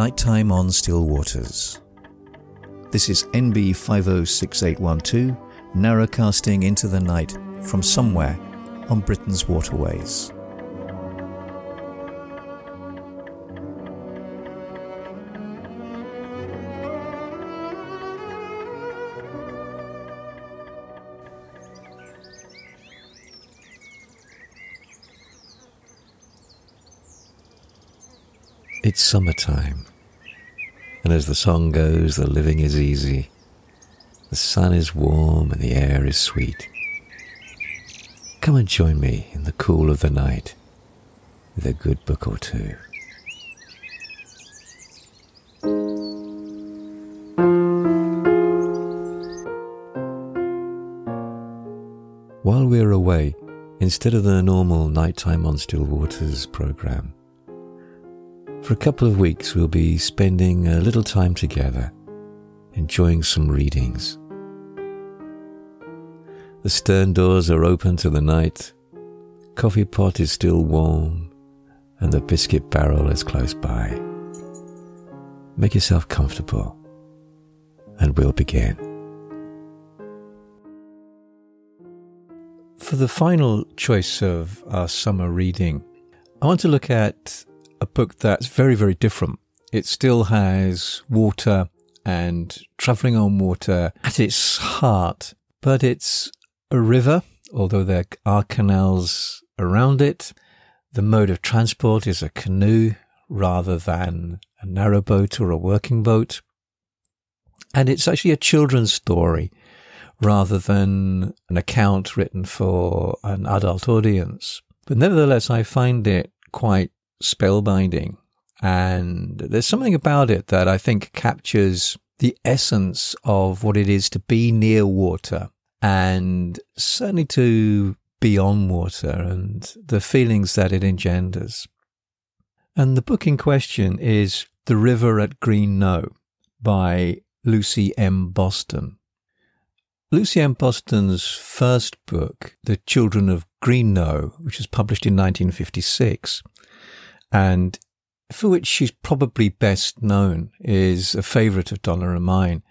Nighttime on Still Waters. This is NB 506812, narrowcasting into the night from somewhere on Britain's waterways. It's summertime, and as the song goes, the living is easy. The sun is warm and the air is sweet. Come and join me in the cool of the night with a good book or two. While we're away, instead of the normal Nighttime on Still Waters program, for a couple of weeks, we'll be spending a little time together, enjoying some readings. The stern doors are open to the night, coffee pot is still warm, and the biscuit barrel is close by. Make yourself comfortable, and we'll begin. For the final choice of our summer reading, I want to look at a book that's very, very different. It still has water and traveling on water at its heart, but it's a river, although there are canals around it. The mode of transport is a canoe rather than a narrowboat or a working boat. And it's actually a children's story rather than an account written for an adult audience. But nevertheless, I find it quite spellbinding. And there's something about it that I think captures the essence of what it is to be near water and certainly to be on water and the feelings that it engenders. And the book in question is The River at Green Knowe by Lucy M. Boston. Lucy M. Boston's first book, The Children of Green Knowe, which was published in 1956, and for which she's probably best known is a favorite of Donna and mine.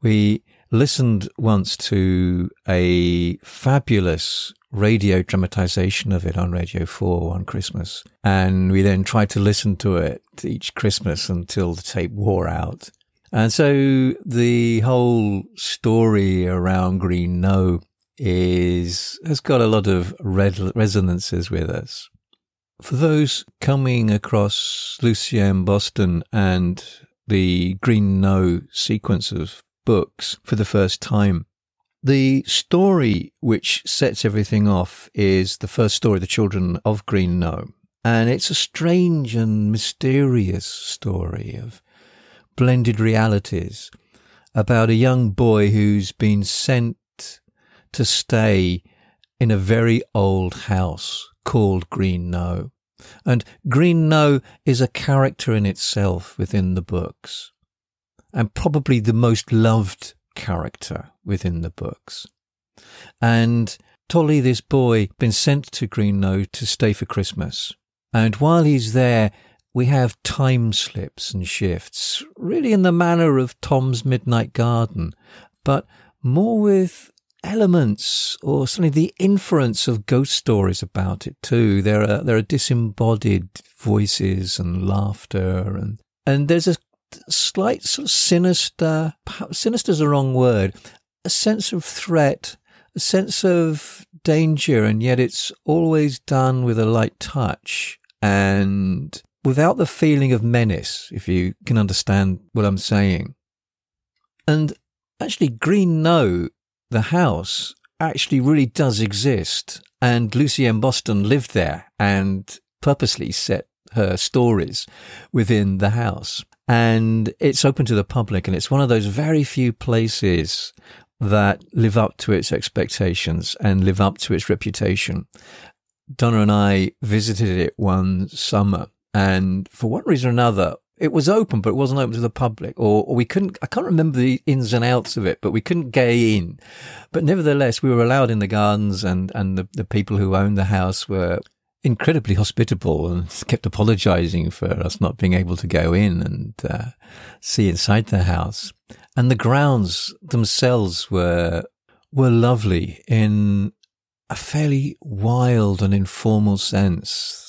We listened once to a fabulous radio dramatization of it on Radio 4 on Christmas. And we then tried to listen to it each Christmas until the tape wore out. And so the whole story around Green Knowe is, has got a lot of resonances with us. For those coming across Lucy M. Boston and the Green Knowe sequence of books for the first time, the story which sets everything off is the first story, The Children of Green Knowe. And it's a strange and mysterious story of blended realities about a young boy who's been sent to stay in a very old house called Green Knowe. And Green Knowe is a character in itself within the books, and probably the most loved character within the books. And Tolly, this boy, been sent to Green Knowe to stay for Christmas. And while he's there, we have time slips and shifts, really in the manner of Tom's Midnight Garden, but more with elements or certainly the inference of ghost stories about it too. There are there are disembodied voices and laughter and and there's a slight sort of sinister sinister is the wrong word a sense of threat a sense of danger and yet it's always done with a light touch and without the feeling of menace if you can understand what i'm saying and actually green knowe the house actually really does exist. And Lucy M. Boston lived there and purposely set her stories within the house. And it's open to the public and it's one of those very few places that live up to its expectations and live up to its reputation. Donna and I visited it one summer and for one reason or another, it was open, but it wasn't open to the public, or, or, we couldn't. I can't remember the ins and outs of it, but we couldn't get in. But nevertheless, we were allowed in the gardens, and and the, the people who owned the house were incredibly hospitable and kept apologizing for us not being able to go in and uh, see inside the house. And the grounds themselves were were lovely in a fairly wild and informal sense.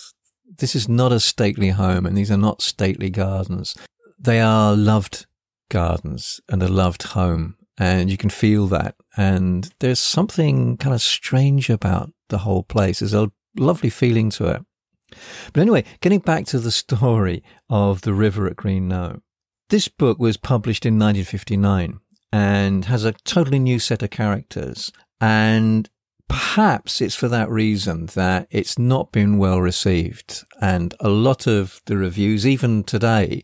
This is not a stately home and these are not stately gardens. They are loved gardens and a loved home. And you can feel that. And there's something kind of strange about the whole place. There's a lovely feeling to it. But anyway, getting back to the story of the river at Green Knowe. This book was published in 1959 and has a totally new set of characters. And perhaps it's for that reason that it's not been well received. And a lot of the reviews, even today,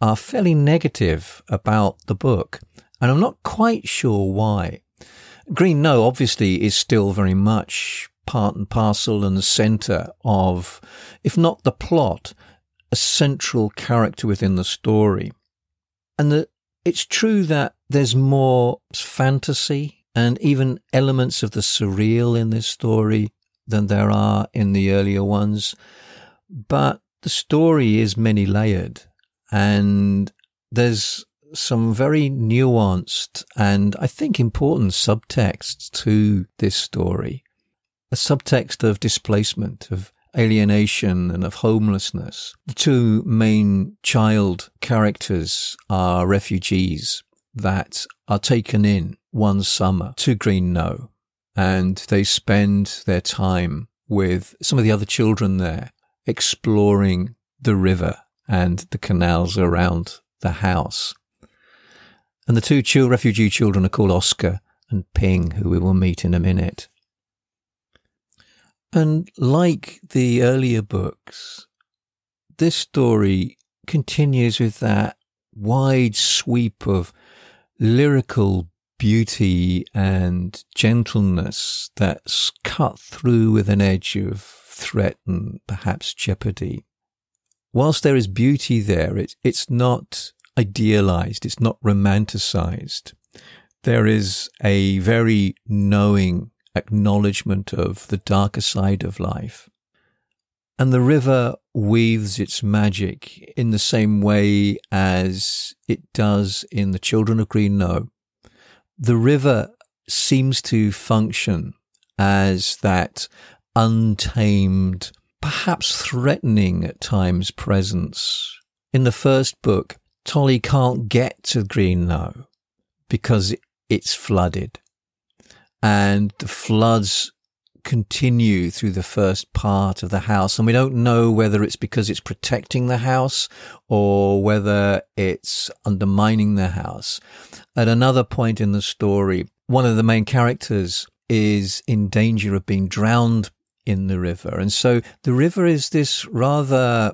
are fairly negative about the book. And I'm not quite sure why. Green Knowe obviously is still very much part and parcel and center of, if not the plot, a central character within the story. And the, it's true that there's more fantasy and even elements of the surreal in this story than there are in the earlier ones. But the story is many layered and there's some very nuanced and I think important subtexts to this story a subtext of displacement, of alienation and of homelessness. The two main child characters are refugees that are taken in one summer to Green Knowe and they spend their time with some of the other children there exploring the river and the canals around the house. And the two child, refugee children are called Oscar and Ping, who we will meet in a minute. And like the earlier books, this story continues with that wide sweep of lyrical beauty and gentleness that's cut through with an edge of threat and perhaps jeopardy. Whilst there is beauty there, it, it's not idealized, it's not romanticized. There is a very knowing acknowledgement of the darker side of life. And the river weaves its magic in the same way as it does in the Children of Green Knowe. The river seems to function as that untamed, perhaps threatening at times presence. In the first book, Tolly can't get to Green Knowe because it's flooded and the floods continue through the first part of the house. And we don't know whether it's because it's protecting the house or whether it's undermining the house. At another point in the story, one of the main characters is in danger of being drowned in the river. And so the river is this rather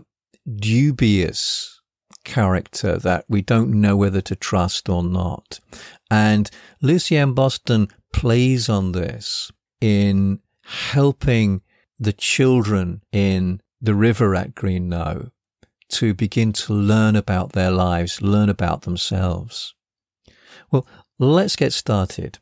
dubious character that we don't know whether to trust or not. And Lucy M. Boston plays on this in helping the children in the river at Green Knowe to begin to learn about their lives, learn about themselves. Well, let's get started.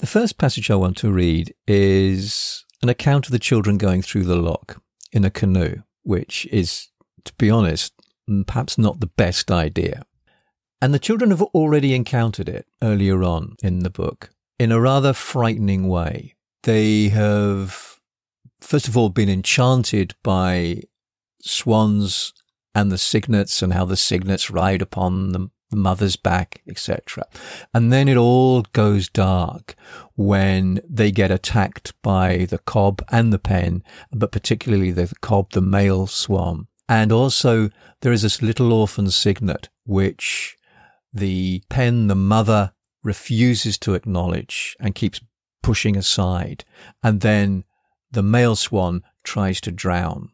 The first passage I want to read is an account of the children going through the lock in a canoe, which is, to be honest, perhaps not the best idea. And the children have already encountered it earlier on in the book in a rather frightening way. They have, first of all, been enchanted by swans and the cygnets and how the cygnets ride upon the mother's back, etc. And then it all goes dark when they get attacked by the cob and the pen, but particularly the cob, the male swan. And also there is this little orphan cygnet, which the pen, the mother refuses to acknowledge and keeps pushing aside. And then the male swan tries to drown.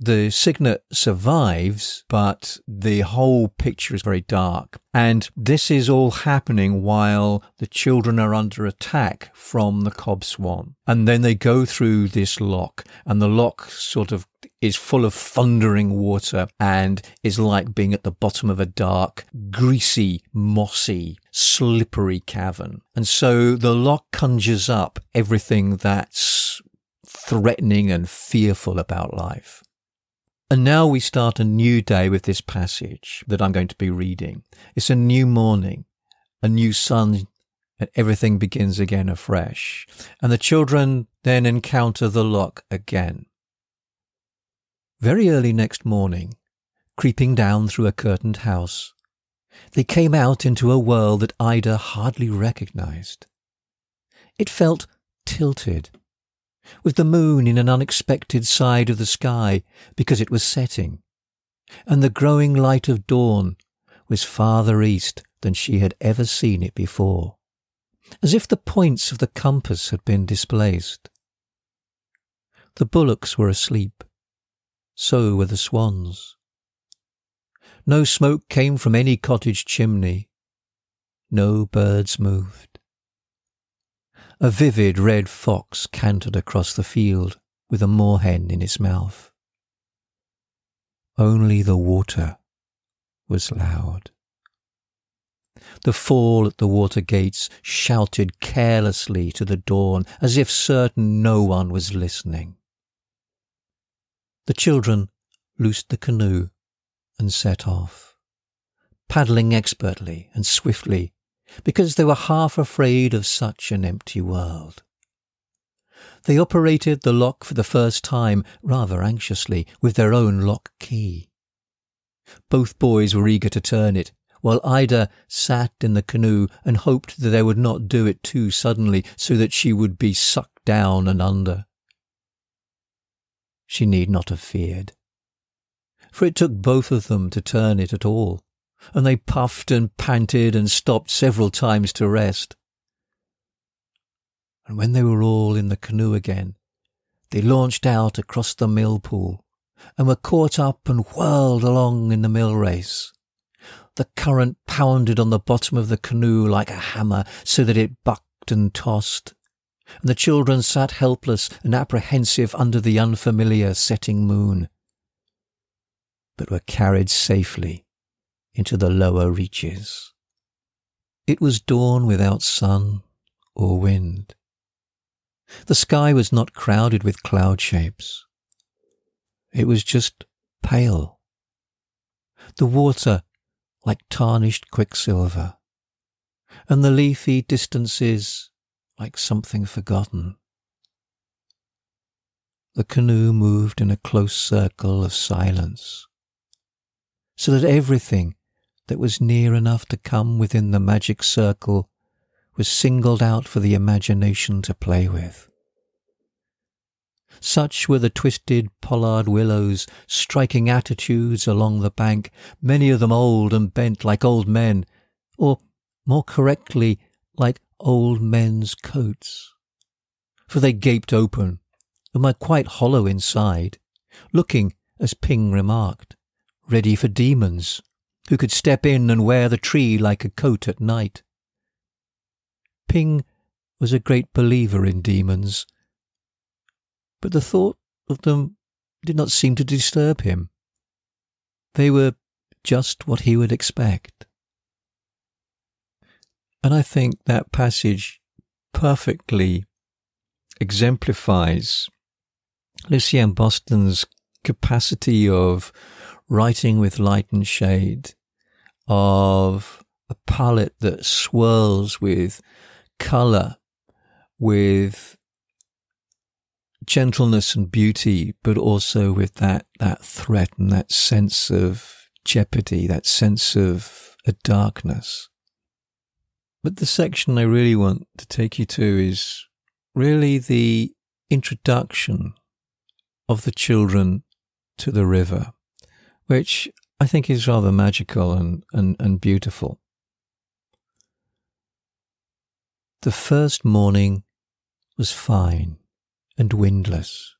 The cygnet survives, but the whole picture is very dark. And this is all happening while the children are under attack from the cob swan. And then they go through this lock, and the lock sort of is full of thundering water and is like being at the bottom of a dark, greasy, mossy, slippery cavern. And so the lock conjures up everything that's threatening and fearful about life. And now we start a new day with this passage that I'm going to be reading. It's a new morning, a new sun, and everything begins again afresh. And the children then encounter the lock again. Very early next morning, creeping down through a curtained house, they came out into a world that Ida hardly recognized. It felt tilted with the moon in an unexpected side of the sky because it was setting, and the growing light of dawn was farther east than she had ever seen it before, as if the points of the compass had been displaced. The bullocks were asleep, so were the swans. No smoke came from any cottage chimney, no birds moved. A vivid red fox cantered across the field with a moorhen in its mouth. Only the water was loud. The fall at the water gates shouted carelessly to the dawn as if certain no one was listening. The children loosed the canoe and set off, paddling expertly and swiftly because they were half afraid of such an empty world. They operated the lock for the first time rather anxiously with their own lock key. Both boys were eager to turn it, while Ida sat in the canoe and hoped that they would not do it too suddenly so that she would be sucked down and under. She need not have feared, for it took both of them to turn it at all and they puffed and panted and stopped several times to rest. And when they were all in the canoe again, they launched out across the mill pool and were caught up and whirled along in the mill race. The current pounded on the bottom of the canoe like a hammer so that it bucked and tossed, and the children sat helpless and apprehensive under the unfamiliar setting moon, but were carried safely into the lower reaches. It was dawn without sun or wind. The sky was not crowded with cloud shapes. It was just pale. The water like tarnished quicksilver, and the leafy distances like something forgotten. The canoe moved in a close circle of silence, so that everything that was near enough to come within the magic circle was singled out for the imagination to play with. Such were the twisted pollard willows striking attitudes along the bank, many of them old and bent like old men, or more correctly, like old men's coats. For they gaped open and were quite hollow inside, looking, as Ping remarked, ready for demons who could step in and wear the tree like a coat at night. Ping was a great believer in demons, but the thought of them did not seem to disturb him. They were just what he would expect. And I think that passage perfectly exemplifies Lucy M. Boston's capacity of writing with light and shade of a palette that swirls with color, with gentleness and beauty, but also with that, that threat and that sense of jeopardy, that sense of a darkness. But the section I really want to take you to is really the introduction of the children to the river, which I think is rather magical and, and, and beautiful. The first morning was fine and windless.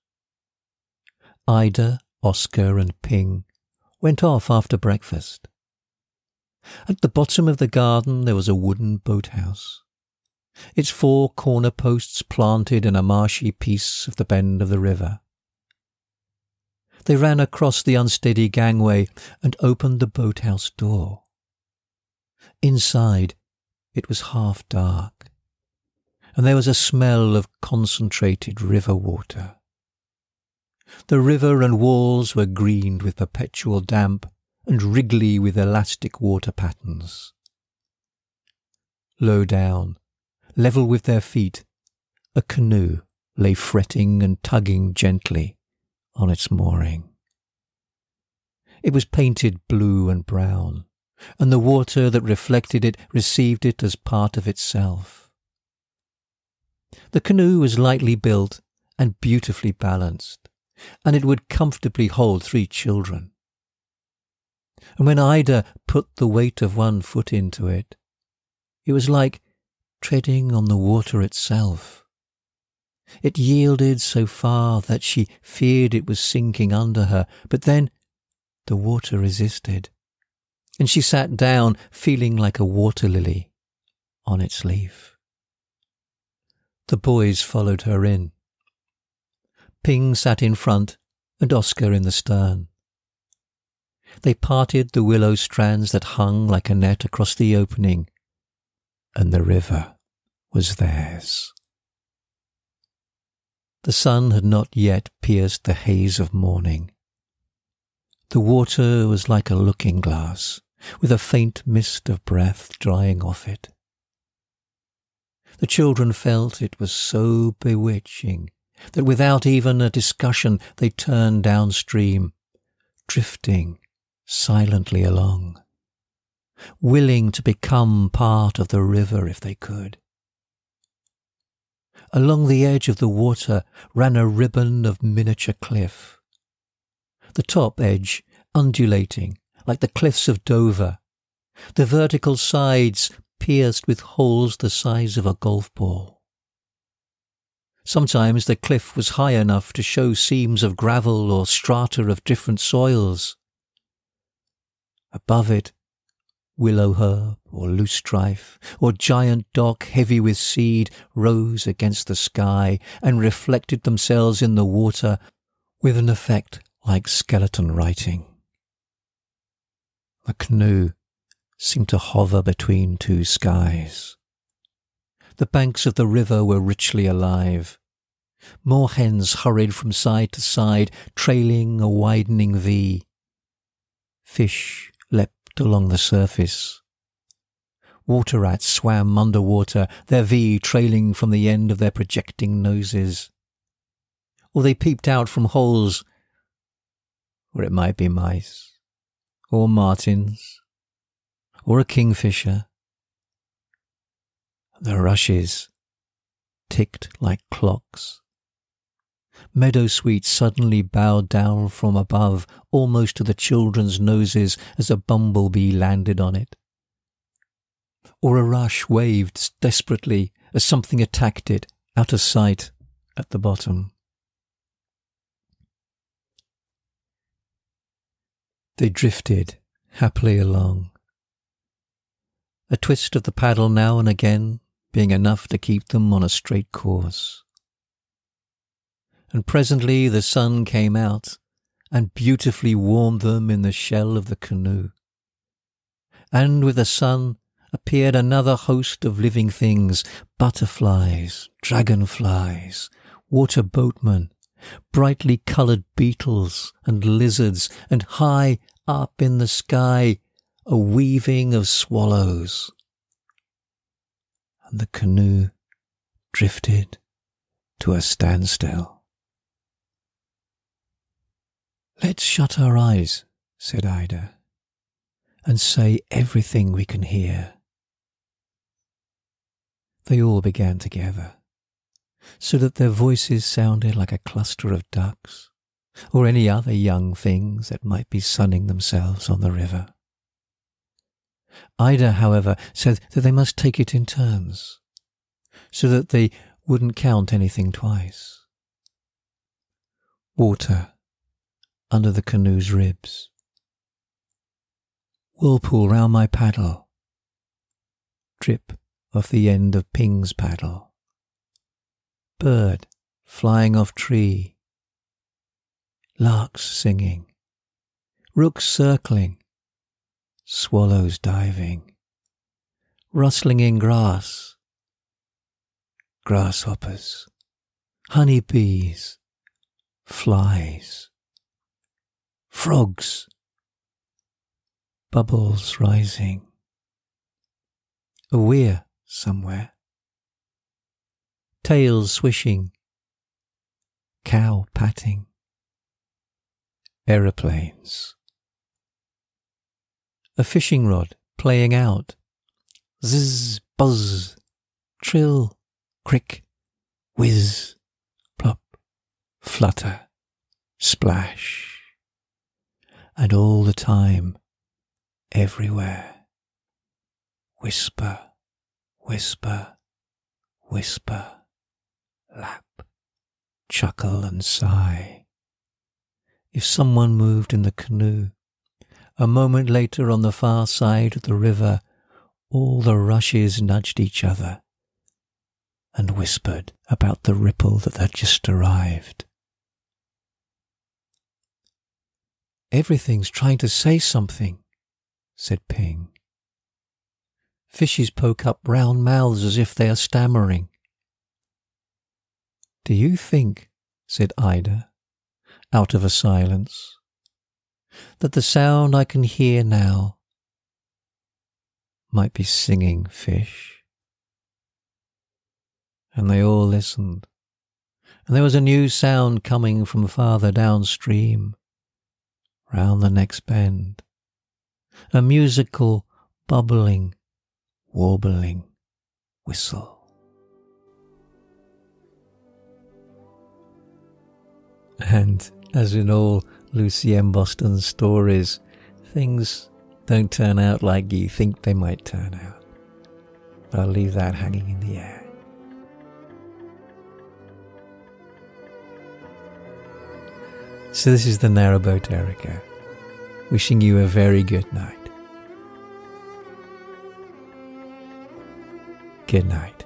Ida, Oscar, and Ping went off after breakfast. At the bottom of the garden there was a wooden boathouse, its four corner posts planted in a marshy piece of the bend of the river. They ran across the unsteady gangway and opened the boathouse door. Inside, it was half dark, and there was a smell of concentrated river water The river and walls were greened with perpetual damp and wriggly with elastic water patterns. Low down, level with their feet, a canoe lay fretting and tugging gently on its mooring. It was painted blue and brown, and the water that reflected it received it as part of itself. The canoe was lightly built and beautifully balanced, and it would comfortably hold three children. And when Ida put the weight of one foot into it, it was like treading on the water itself. It yielded so far that she feared it was sinking under her, but then the water resisted, and she sat down feeling like a water lily on its leaf. The boys followed her in. Ping sat in front and Oscar in the stern. They parted the willow strands that hung like a net across the opening, and the river was theirs. The sun had not yet pierced the haze of morning. The water was like a looking glass, with a faint mist of breath drying off it. The children felt it was so bewitching that without even a discussion they turned downstream, drifting silently along, willing to become part of the river if they could. Along the edge of the water ran a ribbon of miniature cliff. The top edge undulating like the cliffs of Dover, the vertical sides pierced with holes the size of a golf ball. Sometimes the cliff was high enough to show seams of gravel or strata of different soils. Above it, willow herb or loosestrife or giant dock heavy with seed rose against the sky and reflected themselves in the water with an effect like skeleton writing. The canoe seemed to hover between two skies. The banks of the river were richly alive. Moorhens hurried from side to side, trailing a widening V. Fish leapt along the surface. Water rats swam underwater, their V trailing from the end of their projecting noses. Or they peeped out from holes, or it might be mice, or martins, or a kingfisher. The rushes ticked like clocks. Meadowsweet suddenly bowed down from above almost to the children's noses as a bumblebee landed on it. Or a rush waved desperately as something attacked it out of sight at the bottom. They drifted happily along, a twist of the paddle now and again being enough to keep them on a straight course. And presently the sun came out and beautifully warmed them in the shell of the canoe. And with the sun appeared another host of living things, butterflies, dragonflies, water boatmen, brightly coloured beetles and lizards, and high up in the sky a weaving of swallows. And the canoe drifted to a standstill. Let's shut our eyes, said Ida, and say everything we can hear. They all began together, so that their voices sounded like a cluster of ducks, or any other young things that might be sunning themselves on the river. Ida, however, said that they must take it in turns, so that they wouldn't count anything twice. Water under the canoe's ribs. Whirlpool round my paddle. Drip off the end of Ping's paddle. Bird flying off tree. Larks singing. Rooks circling swallows diving, rustling in grass, grasshoppers, honey bees, flies, frogs, bubbles rising, a weir somewhere, tails swishing, cow patting, aeroplanes, a fishing rod playing out, zzz, buzz, trill, crick, whiz, plop, flutter, splash, and all the time, everywhere, whisper, whisper, whisper, lap, chuckle and sigh. If someone moved in the canoe, a moment later on the far side of the river, all the rushes nudged each other and whispered about the ripple that had just arrived. Everything's trying to say something, said Ping. Fishes poke up round mouths as if they are stammering. Do you think, said Ida, out of a silence, that the sound I can hear now might be singing fish? And they all listened, and there was a new sound coming from farther downstream, round the next bend, a musical, bubbling, warbling whistle. And as in all Lucy M. Boston stories, things don't turn out like you think they might turn out. But I'll leave that hanging in the air. So this is the narrowboat Erica, wishing you a very good night. Good night.